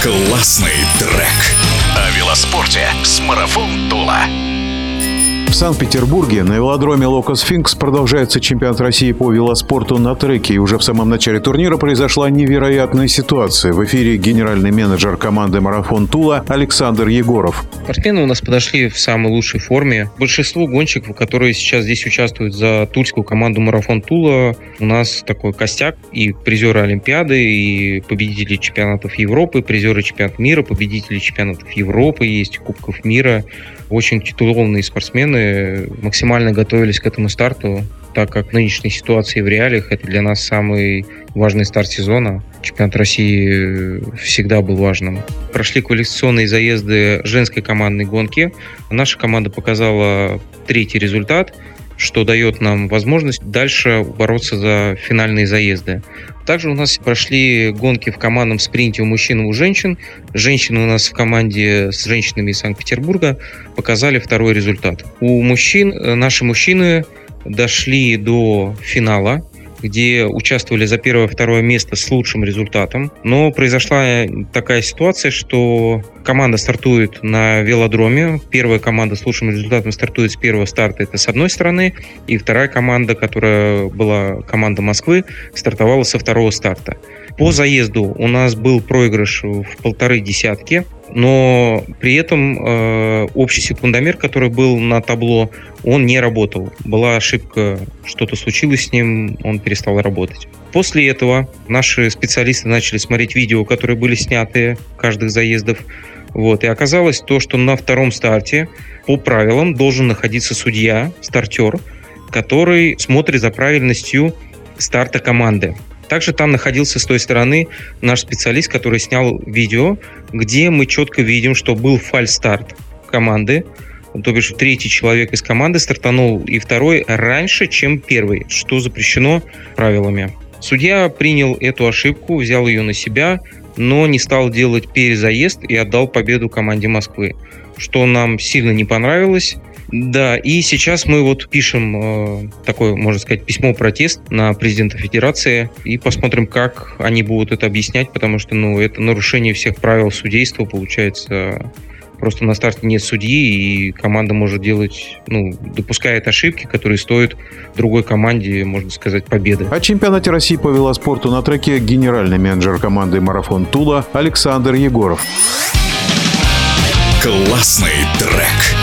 Классный трек. О велоспорте с Марафон Тула. Санкт-Петербурге на велодроме Локо Сфинкс продолжается чемпионат России по велоспорту на треке. И уже в самом начале турнира произошла невероятная ситуация. В эфире генеральный менеджер команды «Марафон Тула» Александр Егоров. Спортсмены у нас подошли в самой лучшей форме. Большинство гонщиков, которые сейчас здесь участвуют за тульскую команду «Марафон Тула», у нас такой костяк и призеры Олимпиады, и победители чемпионатов Европы, призеры чемпионата мира, победители чемпионатов Европы, есть Кубков мира. Очень титулованные спортсмены, максимально готовились к этому старту, так как в нынешней ситуации в реалиях это для нас самый важный старт сезона. Чемпионат России всегда был важным. Прошли квалификационные заезды женской командной гонки. Наша команда показала третий результат, что дает нам возможность дальше бороться за финальные заезды. Также у нас прошли гонки в командном спринте у мужчин и у женщин. Женщины у нас в команде с женщинами из Санкт-Петербурга показали второй результат. У мужчин, э, наши мужчины дошли до финала, где участвовали за первое-второе место с лучшим результатом. Но произошла такая ситуация, что команда стартует на велодроме. Первая команда с лучшим результатом стартует с первого старта, это с одной стороны. И вторая команда, которая была команда Москвы, стартовала со второго старта. По заезду у нас был проигрыш в полторы десятки, но при этом э, общий секундомер, который был на табло, он не работал. Была ошибка, что-то случилось с ним, он перестал работать. После этого наши специалисты начали смотреть видео, которые были сняты каждых заездов. Вот. И оказалось то, что на втором старте по правилам должен находиться судья, стартер, который смотрит за правильностью старта команды. Также там находился с той стороны наш специалист, который снял видео, где мы четко видим, что был фальстарт команды, то бишь третий человек из команды стартанул и второй раньше, чем первый, что запрещено правилами. Судья принял эту ошибку, взял ее на себя, но не стал делать перезаезд и отдал победу команде Москвы, что нам сильно не понравилось. Да, и сейчас мы вот пишем э, такое, можно сказать, письмо-протест на президента Федерации и посмотрим, как они будут это объяснять, потому что, ну, это нарушение всех правил судейства, получается, просто на старте нет судьи, и команда может делать, ну, допускает ошибки, которые стоят другой команде, можно сказать, победы. О чемпионате России по велоспорту на треке генеральный менеджер команды «Марафон Тула» Александр Егоров. Классный трек.